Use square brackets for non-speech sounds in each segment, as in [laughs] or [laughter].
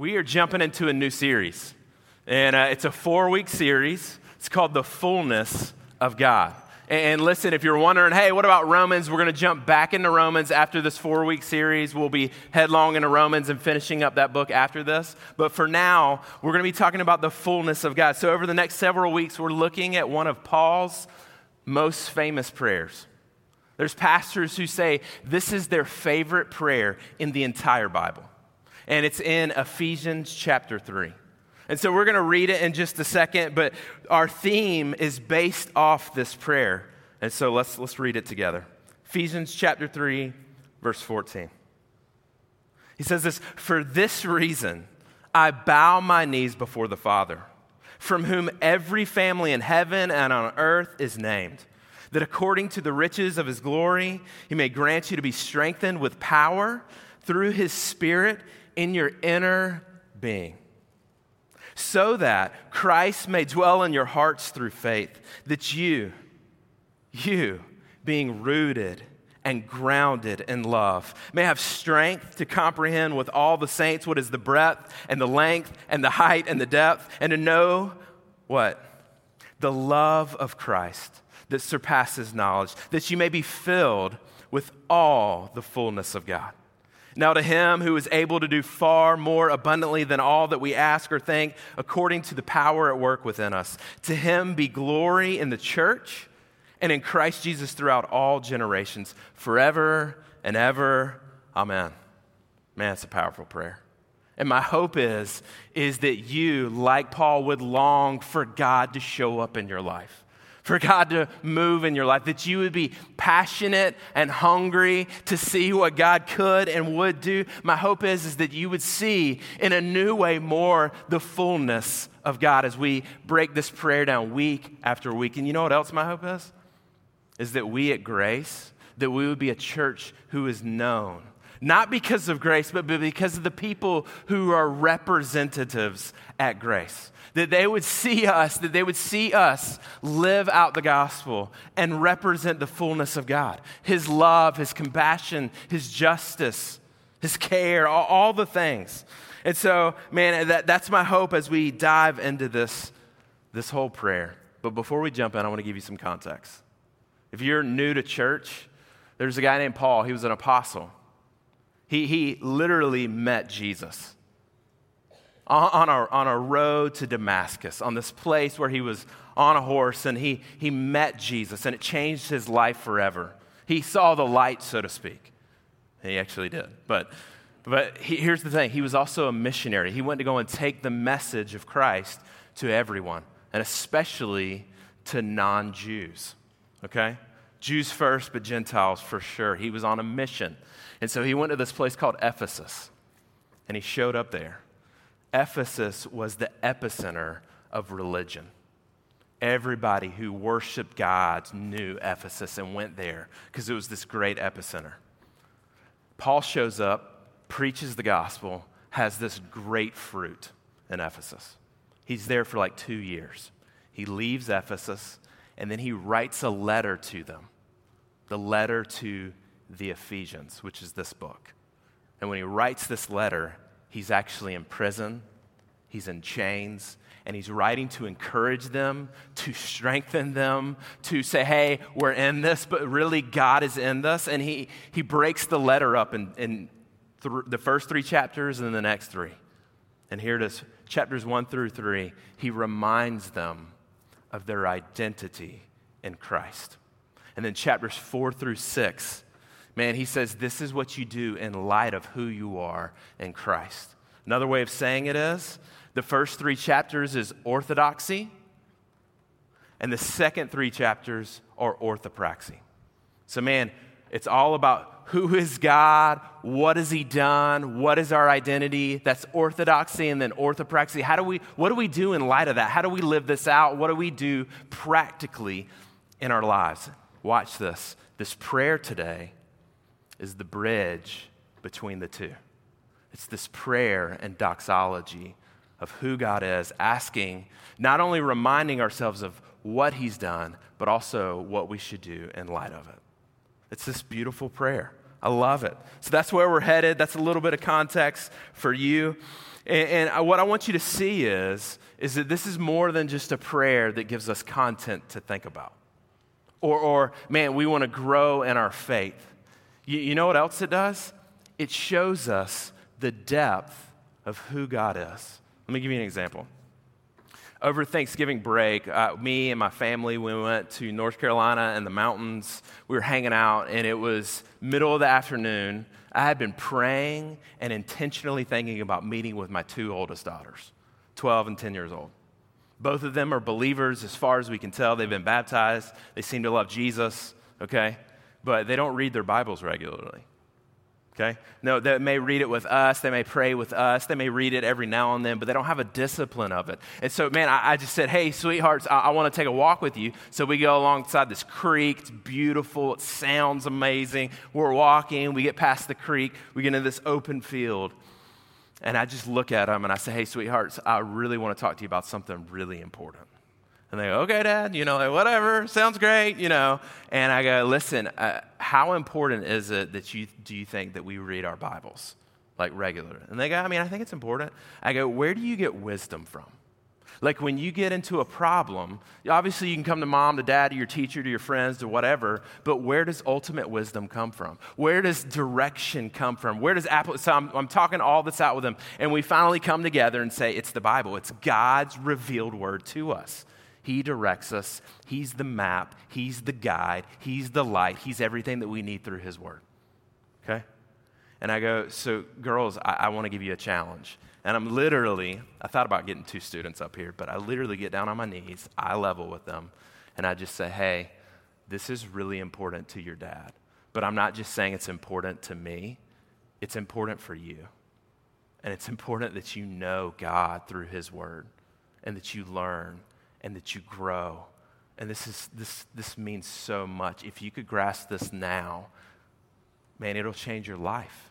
We are jumping into a new series, and uh, it's a four week series. It's called The Fullness of God. And listen, if you're wondering, hey, what about Romans? We're going to jump back into Romans after this four week series. We'll be headlong into Romans and finishing up that book after this. But for now, we're going to be talking about the fullness of God. So over the next several weeks, we're looking at one of Paul's most famous prayers. There's pastors who say this is their favorite prayer in the entire Bible. And it's in Ephesians chapter 3. And so we're going to read it in just a second, but our theme is based off this prayer. And so let's, let's read it together. Ephesians chapter 3, verse 14. He says this For this reason, I bow my knees before the Father, from whom every family in heaven and on earth is named that according to the riches of his glory, he may grant you to be strengthened with power through his Spirit in your inner being, so that Christ may dwell in your hearts through faith, that you, you, being rooted and grounded in love, may have strength to comprehend with all the saints what is the breadth and the length and the height and the depth, and to know what? The love of Christ that surpasses knowledge, that you may be filled with all the fullness of God. Now, to him who is able to do far more abundantly than all that we ask or think, according to the power at work within us, to him be glory in the church and in Christ Jesus throughout all generations, forever and ever. Amen. Man, it's a powerful prayer. And my hope is, is that you, like Paul, would long for God to show up in your life for God to move in your life, that you would be passionate and hungry to see what God could and would do. My hope is, is that you would see in a new way more the fullness of God as we break this prayer down week after week. And you know what else my hope is? Is that we at Grace, that we would be a church who is known not because of grace, but because of the people who are representatives at grace. That they would see us, that they would see us live out the gospel and represent the fullness of God His love, His compassion, His justice, His care, all, all the things. And so, man, that, that's my hope as we dive into this, this whole prayer. But before we jump in, I want to give you some context. If you're new to church, there's a guy named Paul. He was an apostle. He, he literally met Jesus on a, on a road to Damascus, on this place where he was on a horse and he, he met Jesus and it changed his life forever. He saw the light, so to speak. He actually did. But, but he, here's the thing he was also a missionary. He went to go and take the message of Christ to everyone, and especially to non Jews. Okay? Jews first, but Gentiles for sure. He was on a mission. And so he went to this place called Ephesus, and he showed up there. Ephesus was the epicenter of religion. Everybody who worshiped God knew Ephesus and went there because it was this great epicenter. Paul shows up, preaches the gospel, has this great fruit in Ephesus. He's there for like two years. He leaves Ephesus and then he writes a letter to them the letter to the Ephesians, which is this book. And when he writes this letter, he's actually in prison, he's in chains, and he's writing to encourage them, to strengthen them, to say, hey, we're in this, but really God is in this. And he, he breaks the letter up in, in th- the first three chapters and the next three. And here it is chapters one through three. He reminds them of their identity in Christ. And then chapters four through six, man, he says, This is what you do in light of who you are in Christ. Another way of saying it is the first three chapters is orthodoxy, and the second three chapters are orthopraxy. So, man, it's all about who is God, what has He done, what is our identity. That's orthodoxy, and then orthopraxy. How do we, what do we do in light of that? How do we live this out? What do we do practically in our lives? Watch this. This prayer today is the bridge between the two. It's this prayer and doxology of who God is, asking, not only reminding ourselves of what He's done, but also what we should do in light of it. It's this beautiful prayer. I love it. So that's where we're headed. That's a little bit of context for you. And, and what I want you to see is, is that this is more than just a prayer that gives us content to think about. Or, or man, we want to grow in our faith. You, you know what else it does? It shows us the depth of who God is. Let me give you an example. Over Thanksgiving break, uh, me and my family, we went to North Carolina and the mountains. We were hanging out, and it was middle of the afternoon. I had been praying and intentionally thinking about meeting with my two oldest daughters, 12 and 10 years old. Both of them are believers as far as we can tell. They've been baptized, they seem to love Jesus, okay? But they don't read their Bibles regularly. Okay? No, they may read it with us. They may pray with us. They may read it every now and then, but they don't have a discipline of it. And so, man, I, I just said, hey, sweethearts, I, I want to take a walk with you. So we go alongside this creek. It's beautiful. It sounds amazing. We're walking. We get past the creek. We get into this open field. And I just look at them and I say, hey, sweethearts, I really want to talk to you about something really important. And they go, okay, dad, you know, like, whatever, sounds great, you know. And I go, listen, uh, how important is it that you, do you think that we read our Bibles, like regularly? And they go, I mean, I think it's important. I go, where do you get wisdom from? Like when you get into a problem, obviously you can come to mom, to dad, to your teacher, to your friends, to whatever, but where does ultimate wisdom come from? Where does direction come from? Where does apple? So I'm, I'm talking all this out with them, and we finally come together and say, it's the Bible. It's God's revealed word to us. He directs us. He's the map. He's the guide. He's the light. He's everything that we need through His Word. Okay? And I go, So, girls, I, I want to give you a challenge. And I'm literally, I thought about getting two students up here, but I literally get down on my knees, eye level with them, and I just say, Hey, this is really important to your dad. But I'm not just saying it's important to me, it's important for you. And it's important that you know God through His Word and that you learn and that you grow. And this, is, this, this means so much. If you could grasp this now, man, it'll change your life.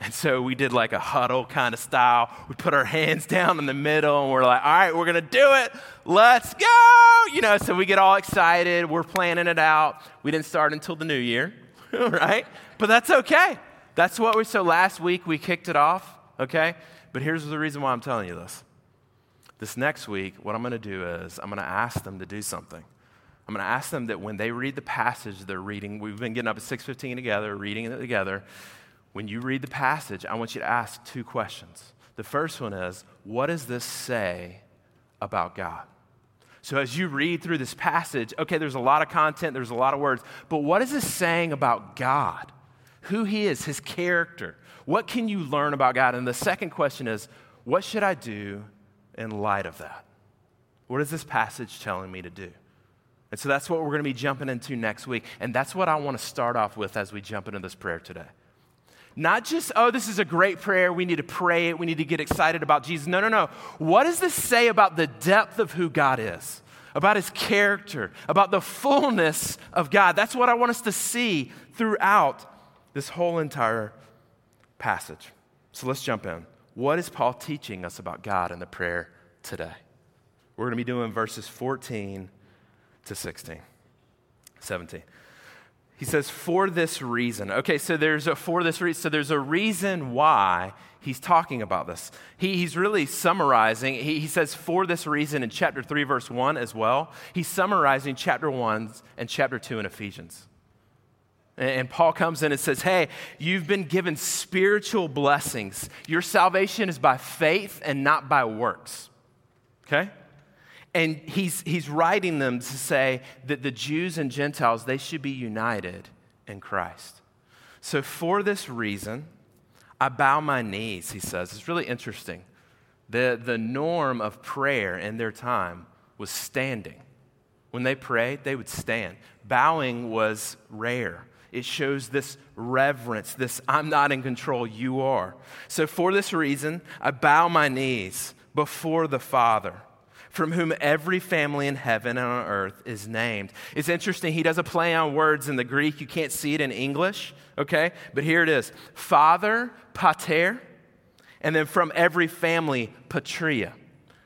And so we did like a huddle kind of style. We put our hands down in the middle and we're like, all right, we're going to do it. Let's go. You know, so we get all excited. We're planning it out. We didn't start until the new year, [laughs] right? But that's okay. That's what we, so last week we kicked it off, okay? But here's the reason why I'm telling you this this next week, what I'm going to do is I'm going to ask them to do something. I'm going to ask them that when they read the passage they're reading, we've been getting up at 6:15 together, reading it together. When you read the passage, I want you to ask two questions. The first one is, what does this say about God? So as you read through this passage, okay, there's a lot of content, there's a lot of words, but what is this saying about God? Who he is, his character. What can you learn about God? And the second question is, what should I do in light of that? What is this passage telling me to do? And so that's what we're going to be jumping into next week. And that's what I want to start off with as we jump into this prayer today. Not just, oh, this is a great prayer. We need to pray it. We need to get excited about Jesus. No, no, no. What does this say about the depth of who God is? About his character, about the fullness of God. That's what I want us to see throughout this whole entire passage. So let's jump in. What is Paul teaching us about God in the prayer today? We're going to be doing verses 14 to 16, 17. He says, for this reason. Okay, so there's a for this reason. So there's a reason why he's talking about this. He, he's really summarizing. He, he says, for this reason in chapter 3, verse 1 as well. He's summarizing chapter 1 and chapter 2 in Ephesians. And Paul comes in and says, Hey, you've been given spiritual blessings. Your salvation is by faith and not by works. Okay? And he's, he's writing them to say that the Jews and Gentiles, they should be united in Christ. So for this reason, I bow my knees, he says. It's really interesting. The, the norm of prayer in their time was standing. When they prayed, they would stand. Bowing was rare. It shows this reverence, this I'm not in control, you are. So, for this reason, I bow my knees before the Father from whom every family in heaven and on earth is named. It's interesting, he does a play on words in the Greek. You can't see it in English, okay? But here it is Father, pater, and then from every family, patria.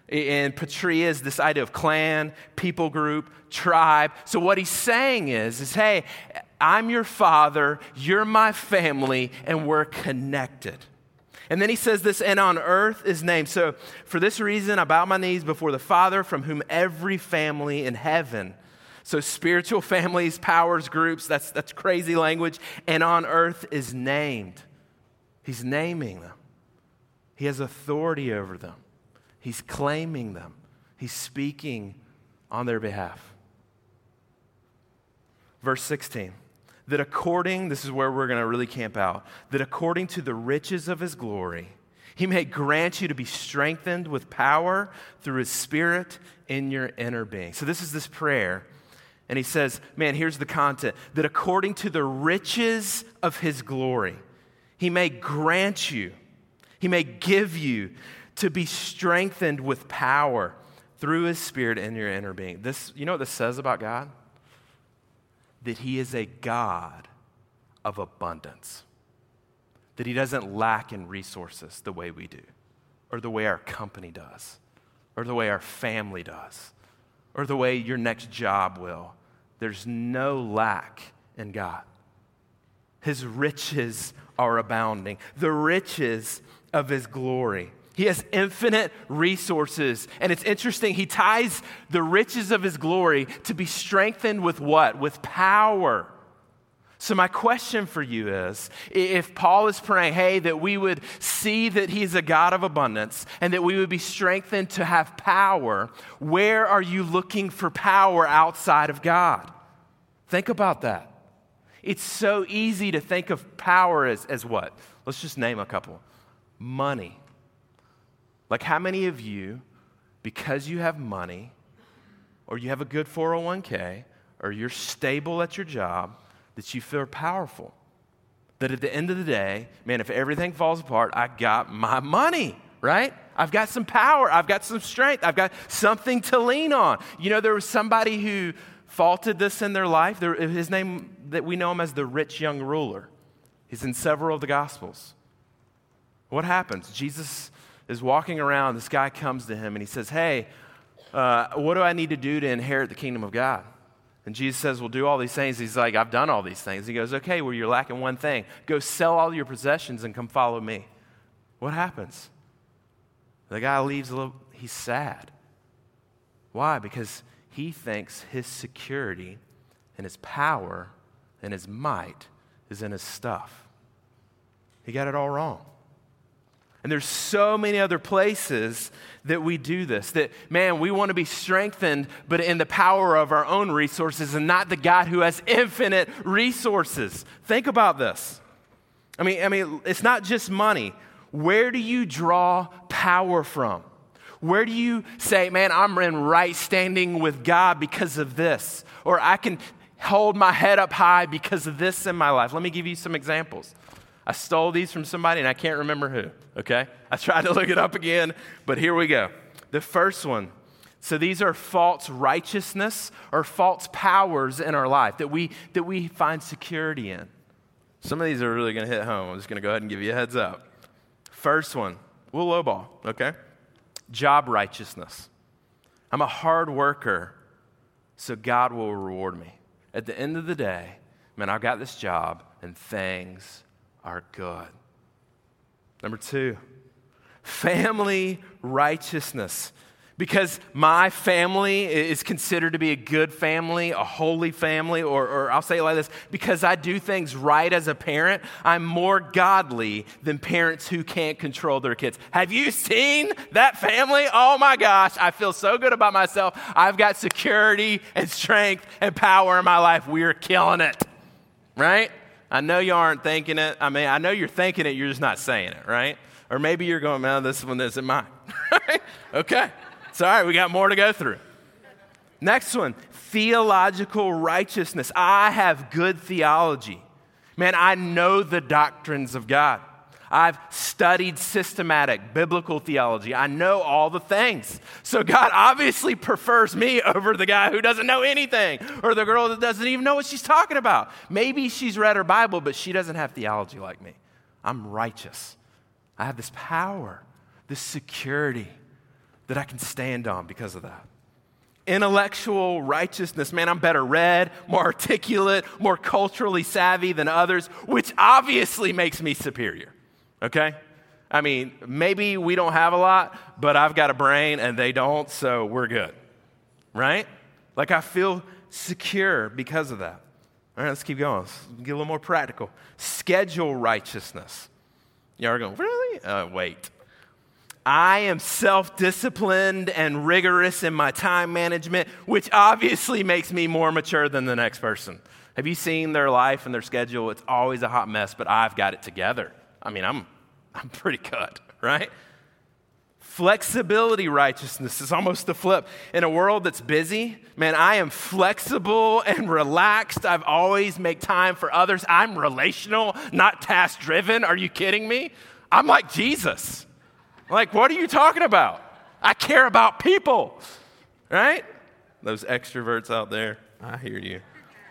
And patria is this idea of clan, people group, tribe. So what he's saying is, is hey, I'm your father, you're my family, and we're connected. And then he says this, and on earth is named. So for this reason, I bow my knees before the Father, from whom every family in heaven. So spiritual [laughs] families, powers, groups, that's, that's crazy language. And on earth is named. He's naming them. He has authority over them. He's claiming them. He's speaking on their behalf. Verse 16 that according, this is where we're going to really camp out, that according to the riches of his glory, he may grant you to be strengthened with power through his spirit in your inner being. So, this is this prayer. And he says, Man, here's the content that according to the riches of his glory, he may grant you, he may give you to be strengthened with power through his spirit in your inner being. This, you know what this says about God? That He is a God of abundance, that He doesn't lack in resources the way we do, or the way our company does, or the way our family does, or the way your next job will. There's no lack in God. His riches are abounding, the riches of His glory. He has infinite resources. And it's interesting, he ties the riches of his glory to be strengthened with what? With power. So, my question for you is if Paul is praying, hey, that we would see that he's a God of abundance and that we would be strengthened to have power, where are you looking for power outside of God? Think about that. It's so easy to think of power as, as what? Let's just name a couple money, like, how many of you, because you have money, or you have a good 401k, or you're stable at your job, that you feel powerful? That at the end of the day, man, if everything falls apart, I got my money, right? I've got some power, I've got some strength, I've got something to lean on. You know, there was somebody who faulted this in their life. There, his name, that we know him as the rich young ruler. He's in several of the Gospels. What happens? Jesus is walking around. This guy comes to him and he says, Hey, uh, what do I need to do to inherit the kingdom of God? And Jesus says, Well, do all these things. He's like, I've done all these things. He goes, Okay, well, you're lacking one thing. Go sell all your possessions and come follow me. What happens? The guy leaves a little, he's sad. Why? Because he thinks his security and his power and his might is in his stuff. He got it all wrong. And there's so many other places that we do this. That, man, we want to be strengthened, but in the power of our own resources and not the God who has infinite resources. Think about this. I mean, I mean, it's not just money. Where do you draw power from? Where do you say, man, I'm in right standing with God because of this? Or I can hold my head up high because of this in my life? Let me give you some examples. I stole these from somebody and I can't remember who, okay? I tried to look it up again, but here we go. The first one. So these are false righteousness or false powers in our life that we, that we find security in. Some of these are really going to hit home. I'm just going to go ahead and give you a heads up. First one, we'll lowball, okay? Job righteousness. I'm a hard worker, so God will reward me. At the end of the day, man, I've got this job and things are good. Number two, family righteousness. Because my family is considered to be a good family, a holy family, or, or, I'll say it like this because I do things right as a parent, I'm more godly than parents who can't control their kids. Have you seen that family? Oh my gosh, I feel so good about myself. I've got security and strength and power in my life. We are killing it, right? I know you aren't thinking it. I mean, I know you're thinking it, you're just not saying it, right? Or maybe you're going, man, this one isn't mine. [laughs] okay. It's all right. We got more to go through. Next one theological righteousness. I have good theology. Man, I know the doctrines of God. I've studied systematic biblical theology. I know all the things. So God obviously prefers me over the guy who doesn't know anything or the girl that doesn't even know what she's talking about. Maybe she's read her Bible, but she doesn't have theology like me. I'm righteous. I have this power, this security that I can stand on because of that. Intellectual righteousness, man, I'm better read, more articulate, more culturally savvy than others, which obviously makes me superior okay? I mean, maybe we don't have a lot, but I've got a brain and they don't, so we're good. Right? Like I feel secure because of that. All right, let's keep going. Let's get a little more practical. Schedule righteousness. Y'all are going, really? Uh, wait. I am self disciplined and rigorous in my time management, which obviously makes me more mature than the next person. Have you seen their life and their schedule? It's always a hot mess, but I've got it together. I mean, I'm, I'm pretty cut, [laughs] right? Flexibility righteousness is almost the flip. In a world that's busy, man, I am flexible and relaxed. I've always make time for others. I'm relational, not task driven. Are you kidding me? I'm like Jesus. Like, what are you talking about? I care about people, right? Those extroverts out there, I hear you.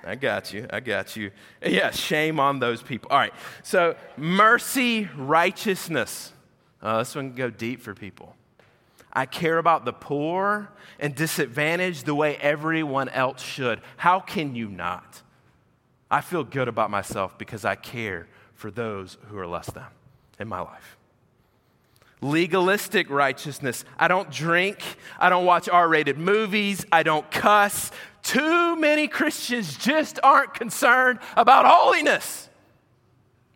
I got you. I got you. Yeah, shame on those people. All right. So, mercy, righteousness. Uh, this one can go deep for people. I care about the poor and disadvantaged the way everyone else should. How can you not? I feel good about myself because I care for those who are less than in my life. Legalistic righteousness. I don't drink. I don't watch R rated movies. I don't cuss. Too many Christians just aren't concerned about holiness.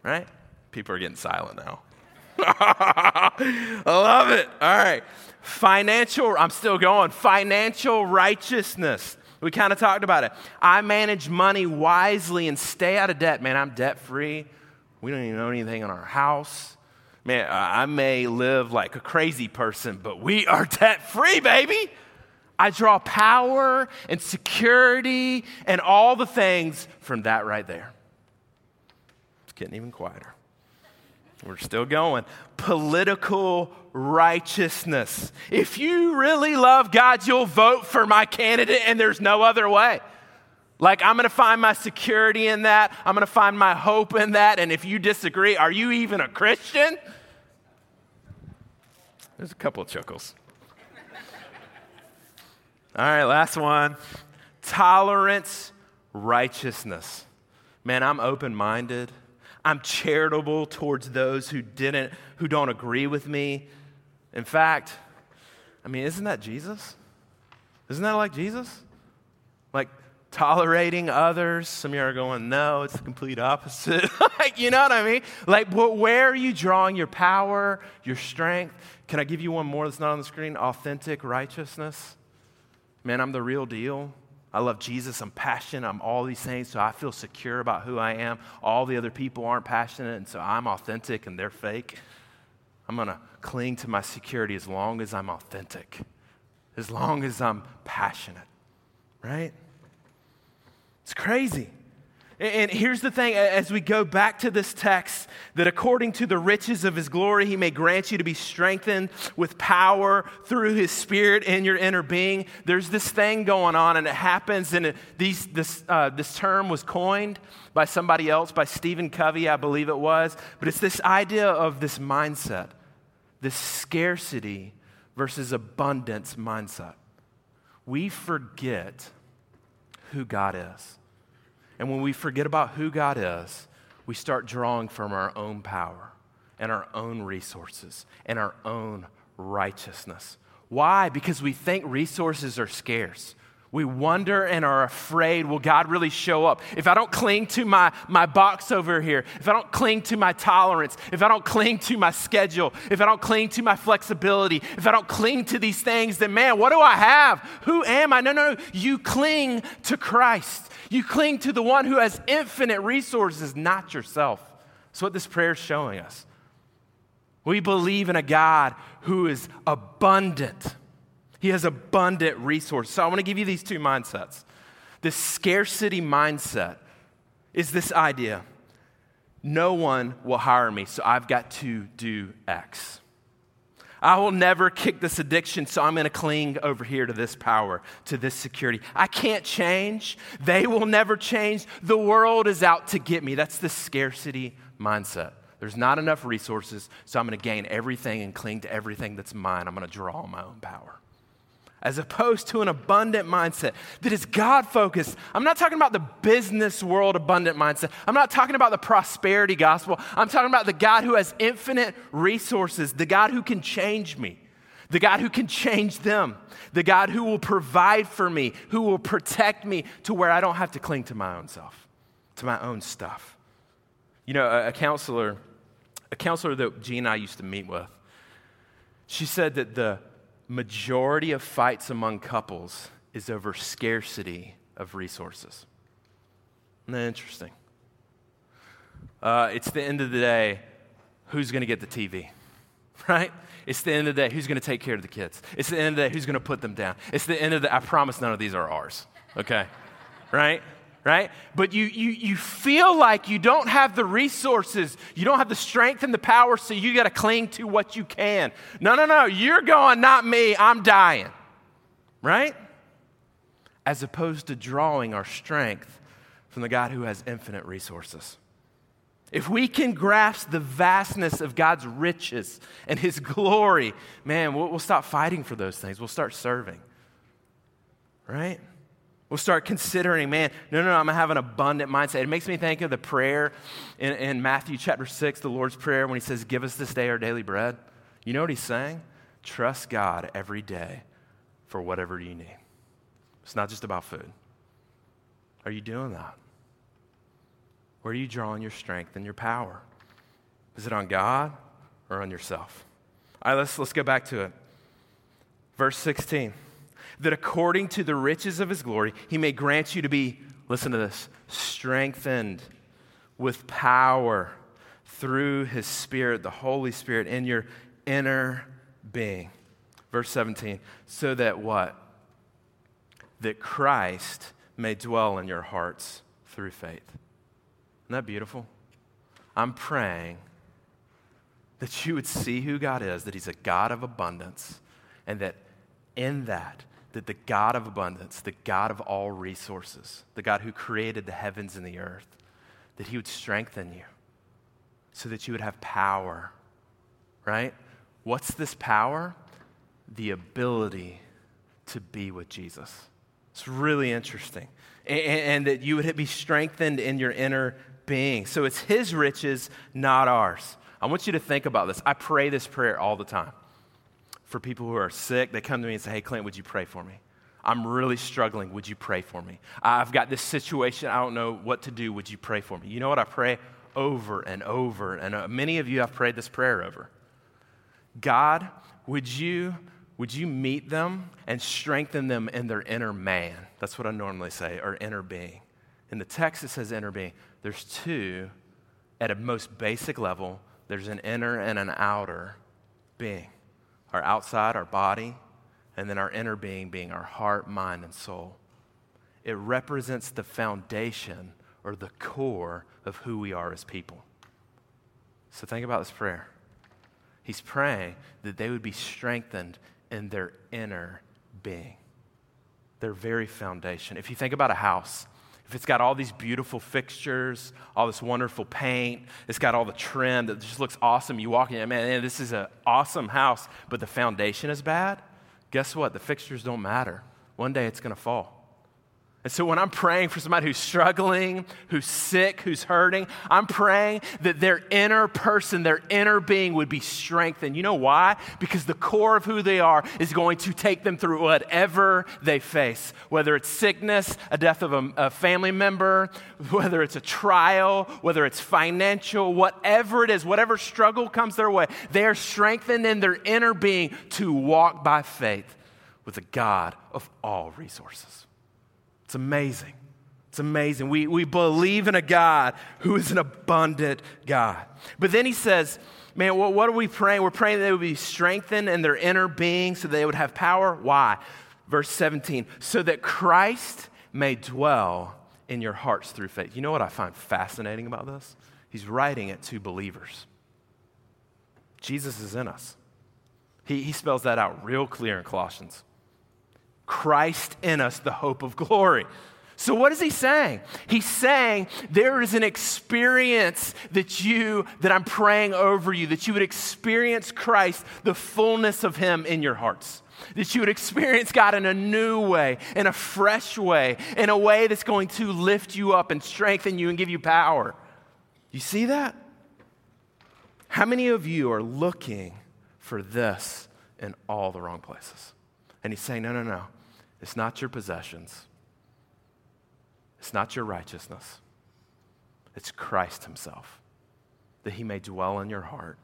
Right? People are getting silent now. [laughs] I love it. All right. Financial, I'm still going. Financial righteousness. We kind of talked about it. I manage money wisely and stay out of debt. Man, I'm debt free. We don't even own anything in our house. Man, I may live like a crazy person, but we are [laughs] debt free, baby. I draw power and security and all the things from that right there. It's getting even quieter. We're still going. Political righteousness. If you really love God, you'll vote for my candidate, and there's no other way. Like, I'm going to find my security in that. I'm going to find my hope in that. And if you disagree, are you even a Christian? There's a couple of chuckles. All right, last one tolerance, righteousness. Man, I'm open minded. I'm charitable towards those who didn't, who don't agree with me. In fact, I mean, isn't that Jesus? Isn't that like Jesus? Like tolerating others. Some of you are going, no, it's the complete opposite. [laughs] like, you know what I mean? Like, where are you drawing your power, your strength? Can I give you one more that's not on the screen? Authentic righteousness. Man, I'm the real deal. I love Jesus. I'm passionate. I'm all these things, so I feel secure about who I am. All the other people aren't passionate, and so I'm authentic and they're fake. I'm going to cling to my security as long as I'm authentic, as long as I'm passionate, right? It's crazy. And here's the thing as we go back to this text, that according to the riches of his glory, he may grant you to be strengthened with power through his spirit in your inner being. There's this thing going on, and it happens, and these, this, uh, this term was coined by somebody else, by Stephen Covey, I believe it was. But it's this idea of this mindset, this scarcity versus abundance mindset. We forget who God is. And when we forget about who God is, we start drawing from our own power and our own resources and our own righteousness. Why? Because we think resources are scarce. We wonder and are afraid, will God really show up? If I don't cling to my, my box over here, if I don't cling to my tolerance, if I don't cling to my schedule, if I don't cling to my flexibility, if I don't cling to these things, then man, what do I have? Who am I? No, no, no. You cling to Christ. You cling to the one who has infinite resources, not yourself. That's what this prayer is showing us. We believe in a God who is abundant. He has abundant resources. So I want to give you these two mindsets. This scarcity mindset is this idea no one will hire me, so I've got to do X. I will never kick this addiction, so I'm going to cling over here to this power, to this security. I can't change. They will never change. The world is out to get me. That's the scarcity mindset. There's not enough resources, so I'm going to gain everything and cling to everything that's mine. I'm going to draw on my own power. As opposed to an abundant mindset that is God focused. I'm not talking about the business world abundant mindset. I'm not talking about the prosperity gospel. I'm talking about the God who has infinite resources, the God who can change me, the God who can change them, the God who will provide for me, who will protect me to where I don't have to cling to my own self, to my own stuff. You know, a, a counselor, a counselor that Jean and I used to meet with, she said that the majority of fights among couples is over scarcity of resources. Isn't that interesting? Uh, it's the end of the day, who's going to get the TV, [laughs] right? It's the end of the day, who's going to take care of the kids? It's the end of the day, who's going to put them down? It's the end of the, I promise none of these are ours, okay? [laughs] right? Right? But you, you, you feel like you don't have the resources, you don't have the strength and the power, so you got to cling to what you can. No, no, no, you're going, not me, I'm dying, right? As opposed to drawing our strength from the God who has infinite resources. If we can grasp the vastness of God's riches and His glory, man, we'll, we'll stop fighting for those things. We'll start serving, right? We'll start considering, man, no, no, no, I'm going to have an abundant mindset. It makes me think of the prayer in, in Matthew chapter 6, the Lord's Prayer, when he says, Give us this day our daily bread. You know what he's saying? Trust God every day for whatever you need. It's not just about food. Are you doing that? Where are you drawing your strength and your power? Is it on God or on yourself? All right, let's, let's go back to it. Verse 16 that according to the riches of his glory, he may grant you to be, listen to this, strengthened with power through his Spirit, the Holy Spirit, in your inner being. Verse 17, so that what? That Christ may dwell in your hearts through faith. Isn't that beautiful? I'm praying that you would see who God is, that He's a God of abundance, and that in that that the God of abundance, the God of all resources, the God who created the heavens and the earth, that He would strengthen you so that you would have power, right? What's this power? The ability to be with Jesus. It's really interesting. And, and, that you would be strengthened in your inner being. So it's His riches, not ours. I want you to think about this. I pray this prayer all the time for people who are sick. They come to me and say, Hey, Clint, would you pray for me? I'm really struggling. Would you pray for me? I've got this situation. I don't know what to do. Would you pray for me? You know what I pray over and over? And uh, many of you have prayed this prayer over. God, would you, would you meet them and strengthen them in their inner man? That's what I normally say, or inner being. In the text, it says inner being. There's two at a most basic level there's an inner and an outer being our outside, our body, and then our inner being being our heart, mind, and soul. It represents the foundation or the core of who we are as people. So think about this prayer. He's praying that they would be strengthened in their inner being, their very foundation. If you think about a house, if it's got all these beautiful fixtures, all this wonderful paint, it's got all the trim that just looks awesome, you walk in, man, this is an awesome house, but the foundation is bad, guess what? The fixtures don't matter. One day it's going to fall. And so when I'm praying for somebody who's struggling, who's sick, who's hurting, I'm praying that their inner person, their inner being would be strengthened. You know why? Because the core of who they are is going to take them through whatever they face, whether it's sickness, a death of a, a family member, whether it's a trial, whether it's financial, whatever it is, whatever struggle comes their way, they are strengthened in their inner being to walk by faith with the God of all resources. It's amazing. It's amazing. We, we believe in a God who is an abundant God. But then he says, Man, what, what are we praying? We're praying that they would be strengthened in their inner being so they would have power. Why? Verse 17, so that Christ may dwell in your hearts through faith. You know what I find fascinating about this? He's writing it to believers. Jesus is in us. He, he spells that out real clear in Colossians. Christ in us, the hope of glory. So, what is he saying? He's saying there is an experience that you, that I'm praying over you, that you would experience Christ, the fullness of Him in your hearts. That you would experience God in a new way, in a fresh way, in a way that's going to lift you up and strengthen you and give you power. You see that? How many of you are looking for this in all the wrong places? And he's saying, no, no, no. It's not your possessions. It's not your righteousness. It's Christ himself. That he may dwell in your heart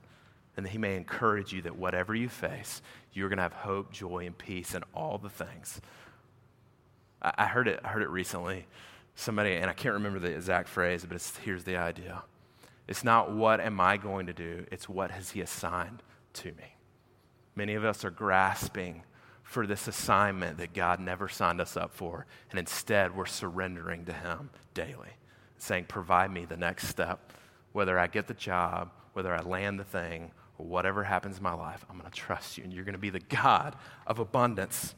and that he may encourage you that whatever you face, you're going to have hope, joy, and peace in all the things. I, I heard it, I heard it recently. Somebody, and I can't remember the exact phrase, but here's the idea. It's not what am I going to do, it's what has he assigned to me. Many of us are grasping for this assignment that God never signed us up for, and instead we're surrendering to him daily, saying, Provide me the next step. Whether I get the job, whether I land the thing, or whatever happens in my life, I'm going to trust you, and you're going to be the God of abundance.